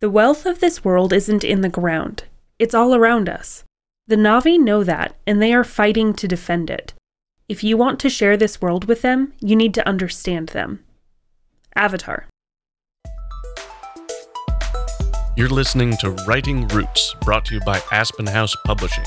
The wealth of this world isn't in the ground, it's all around us. The Na'vi know that, and they are fighting to defend it. If you want to share this world with them, you need to understand them. Avatar. You're listening to Writing Roots, brought to you by Aspen House Publishing.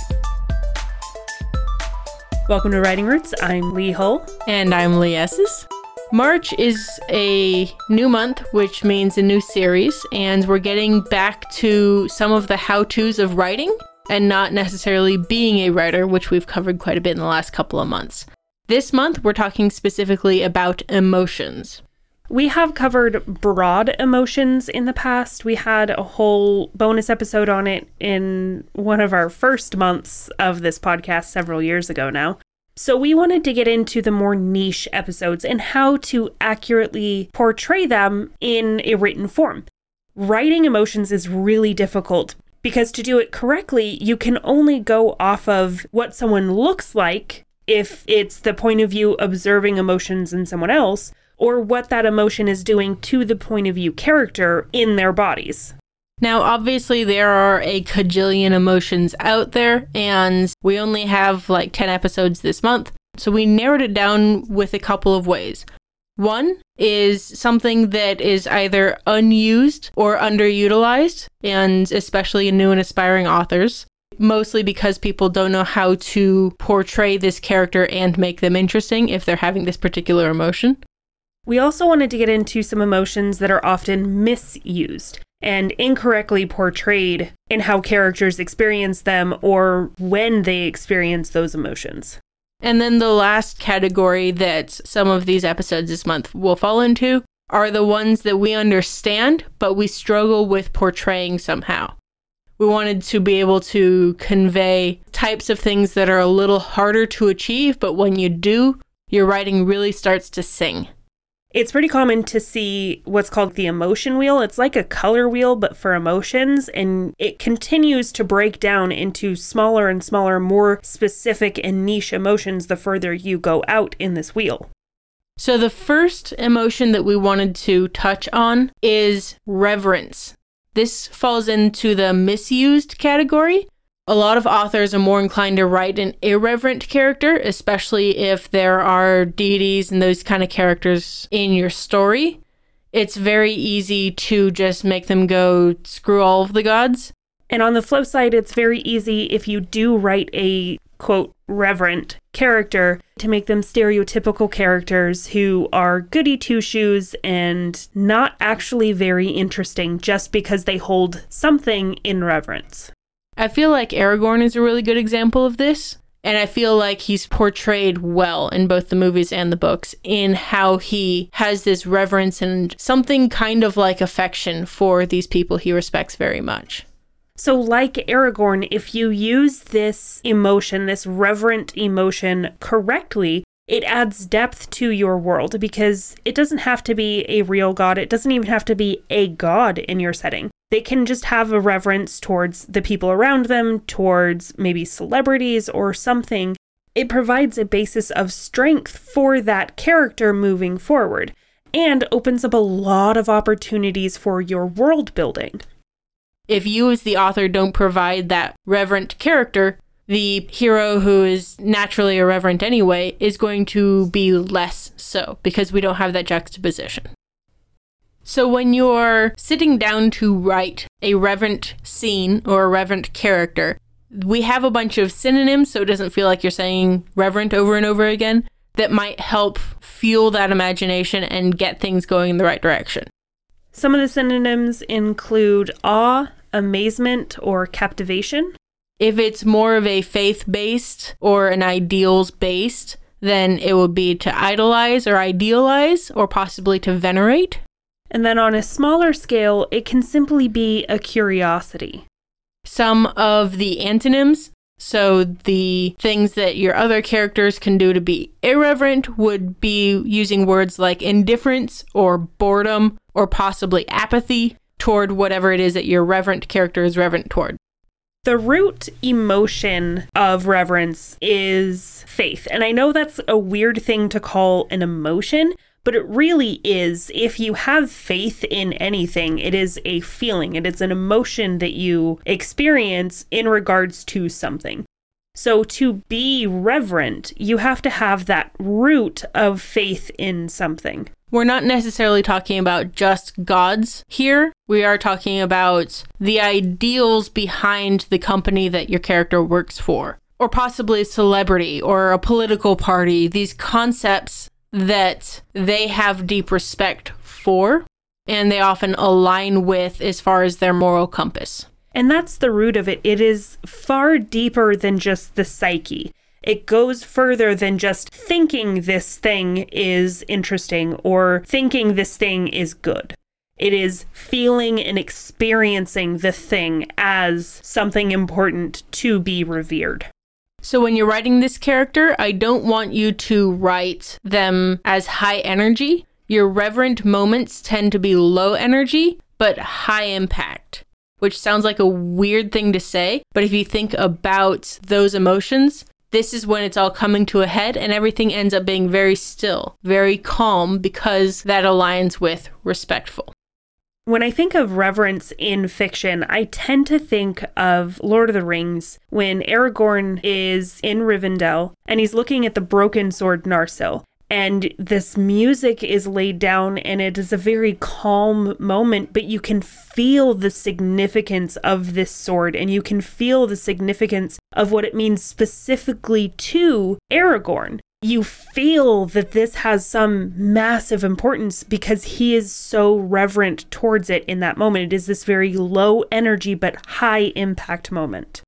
Welcome to Writing Roots. I'm Lee Hull. And I'm Lee Esses. March is a new month, which means a new series, and we're getting back to some of the how to's of writing and not necessarily being a writer, which we've covered quite a bit in the last couple of months. This month, we're talking specifically about emotions. We have covered broad emotions in the past. We had a whole bonus episode on it in one of our first months of this podcast several years ago now. So, we wanted to get into the more niche episodes and how to accurately portray them in a written form. Writing emotions is really difficult because to do it correctly, you can only go off of what someone looks like if it's the point of view observing emotions in someone else, or what that emotion is doing to the point of view character in their bodies. Now, obviously, there are a cajillion emotions out there, and we only have like 10 episodes this month. So we narrowed it down with a couple of ways. One is something that is either unused or underutilized, and especially in new and aspiring authors, mostly because people don't know how to portray this character and make them interesting if they're having this particular emotion. We also wanted to get into some emotions that are often misused and incorrectly portrayed in how characters experience them or when they experience those emotions. And then the last category that some of these episodes this month will fall into are the ones that we understand, but we struggle with portraying somehow. We wanted to be able to convey types of things that are a little harder to achieve, but when you do, your writing really starts to sing. It's pretty common to see what's called the emotion wheel. It's like a color wheel, but for emotions, and it continues to break down into smaller and smaller, more specific and niche emotions the further you go out in this wheel. So, the first emotion that we wanted to touch on is reverence. This falls into the misused category a lot of authors are more inclined to write an irreverent character, especially if there are deities and those kind of characters in your story. It's very easy to just make them go screw all of the gods. And on the flip side, it's very easy if you do write a quote reverent character to make them stereotypical characters who are goody two shoes and not actually very interesting just because they hold something in reverence. I feel like Aragorn is a really good example of this. And I feel like he's portrayed well in both the movies and the books in how he has this reverence and something kind of like affection for these people he respects very much. So, like Aragorn, if you use this emotion, this reverent emotion correctly, it adds depth to your world because it doesn't have to be a real god. It doesn't even have to be a god in your setting. They can just have a reverence towards the people around them, towards maybe celebrities or something. It provides a basis of strength for that character moving forward and opens up a lot of opportunities for your world building. If you, as the author, don't provide that reverent character, the hero who is naturally irreverent anyway is going to be less so because we don't have that juxtaposition. So, when you're sitting down to write a reverent scene or a reverent character, we have a bunch of synonyms so it doesn't feel like you're saying reverent over and over again that might help fuel that imagination and get things going in the right direction. Some of the synonyms include awe, amazement, or captivation. If it's more of a faith based or an ideals based, then it would be to idolize or idealize or possibly to venerate. And then on a smaller scale, it can simply be a curiosity. Some of the antonyms, so the things that your other characters can do to be irreverent, would be using words like indifference or boredom or possibly apathy toward whatever it is that your reverent character is reverent toward. The root emotion of reverence is faith. And I know that's a weird thing to call an emotion, But it really is, if you have faith in anything, it is a feeling, it is an emotion that you experience in regards to something. So, to be reverent, you have to have that root of faith in something. We're not necessarily talking about just gods here. We are talking about the ideals behind the company that your character works for, or possibly a celebrity or a political party, these concepts that they have deep respect for and they often align with as far as their moral compass. And that's the root of it. It is far deeper than just the psyche. It goes further than just thinking this thing is interesting or thinking this thing is good. It is feeling and experiencing the thing as something important to be revered. So when you're writing this character, I don't want you to write them as high energy. Your reverent moments tend to be low energy, but high impact, which sounds like a weird thing to say. But if you think about those emotions, this is when it's all coming to a head and everything ends up being very still, very calm, because that aligns with respectful. When I think of reverence in fiction, I tend to think of Lord of the Rings when Aragorn is in Rivendell and he's looking at the broken sword Narsil. And this music is laid down, and it is a very calm moment, but you can feel the significance of this sword, and you can feel the significance of what it means specifically to Aragorn you feel that this has some massive importance because he is so reverent towards it in that moment. It is this very low energy but high impact moment.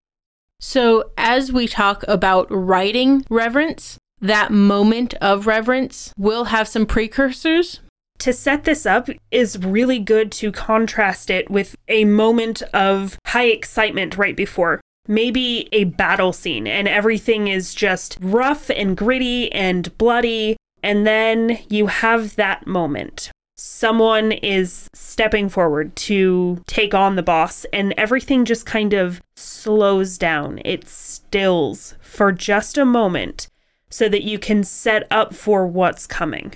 So, as we talk about writing reverence, that moment of reverence will have some precursors. To set this up is really good to contrast it with a moment of high excitement right before maybe a battle scene and everything is just rough and gritty and bloody. And then you have that moment. Someone is stepping forward to take on the boss, and everything just kind of slows down. It stills for just a moment so that you can set up for what's coming.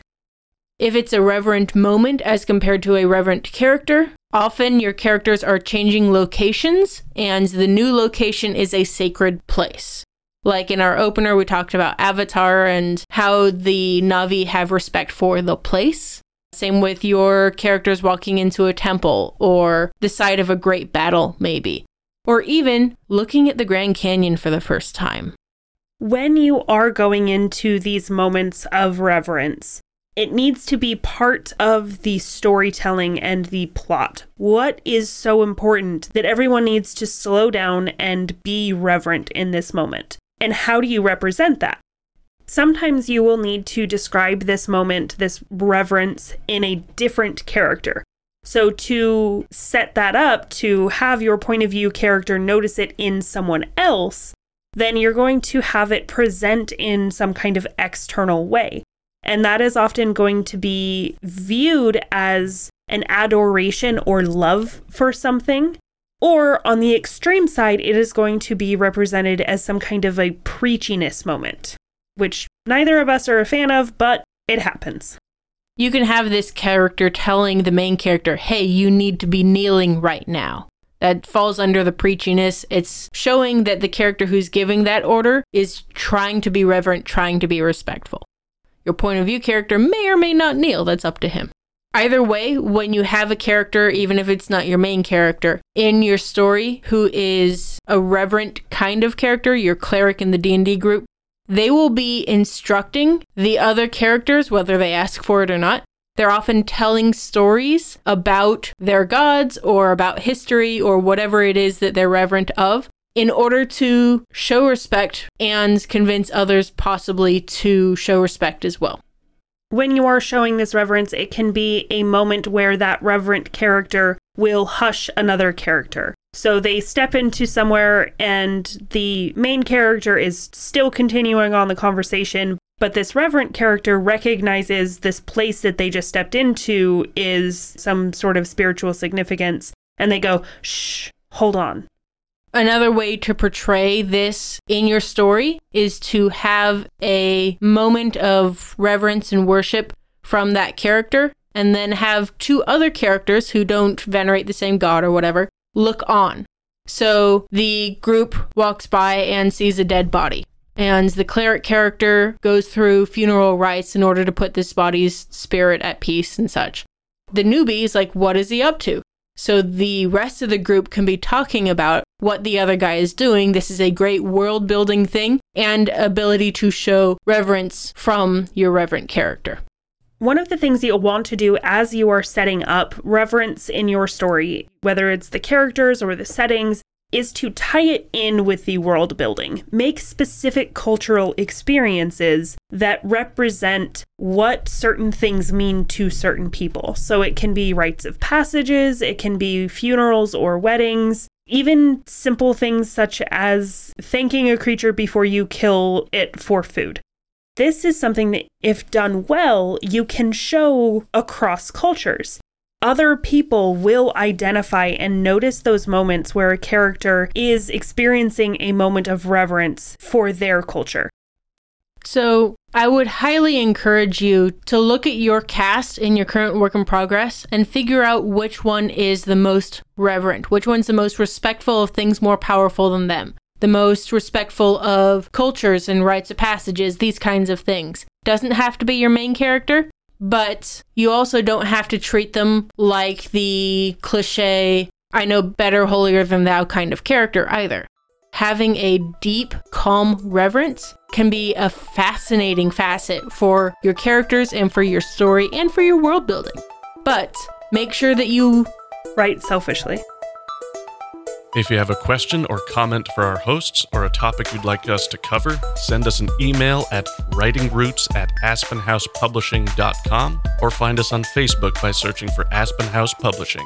If it's a reverent moment as compared to a reverent character, often your characters are changing locations and the new location is a sacred place. Like in our opener, we talked about Avatar and how the Na'vi have respect for the place. Same with your characters walking into a temple or the site of a great battle, maybe. Or even looking at the Grand Canyon for the first time. When you are going into these moments of reverence, it needs to be part of the storytelling and the plot. What is so important that everyone needs to slow down and be reverent in this moment? And how do you represent that? Sometimes you will need to describe this moment, this reverence, in a different character. So, to set that up, to have your point of view character notice it in someone else, then you're going to have it present in some kind of external way. And that is often going to be viewed as an adoration or love for something. Or on the extreme side, it is going to be represented as some kind of a preachiness moment, which neither of us are a fan of, but it happens. You can have this character telling the main character, hey, you need to be kneeling right now. That falls under the preachiness. It's showing that the character who's giving that order is trying to be reverent, trying to be respectful. Your point of view character may or may not kneel, that's up to him. Either way, when you have a character, even if it's not your main character, in your story who is a reverent kind of character, your cleric in the D&D group, they will be instructing the other characters whether they ask for it or not. They're often telling stories about their gods or about history or whatever it is that they're reverent of in order to show respect and convince others possibly to show respect as well. When you are showing this reverence, it can be a moment where that reverent character will hush another character. So they step into somewhere and the main character is still continuing on the conversation, but this reverent character recognizes this place that they just stepped into is some sort of spiritual significance and they go, shh, hold on. Another way to portray this in your story is to have a moment of reverence and worship from that character, and then have two other characters who don't venerate the same god or whatever look on. So the group walks by and sees a dead body. And the cleric character goes through funeral rites in order to put this body's spirit at peace and such. The newbie is like, what is he up to? So the rest of the group can be talking about what the other guy is doing. This is a great world building thing and ability to show reverence from your reverent character. One of the things you'll want to do as you are setting up reverence in your story, whether it's the characters or the settings, is to tie it in with the world building. Make specific cultural experiences that represent what certain things mean to certain people. So it can be rites of passages, it can be funerals or weddings, even simple things such as thanking a creature before you kill it for food this is something that, if done well, you can show across cultures. Other people will identify and notice those moments where a character is experiencing a moment of reverence for their culture. So, I would highly encourage you to look at your cast in your current work in progress and figure out which one is the most reverent, which one's the most respectful of things more powerful than them the most respectful of cultures and rites of passages, these kinds of things. Doesn't have to be your main character, but you also don't have to treat them like the cliche, I know better, holier than thou kind of character either. Having a deep, calm reverence can be a fascinating facet for your characters and for your story and for your world building. But make sure that you write selfishly. If you have a question or comment for our hosts or a topic you'd like us to cover, send us an email at writingroots at aspenhousepublishing.com or find us on Facebook by searching for Aspen House Publishing.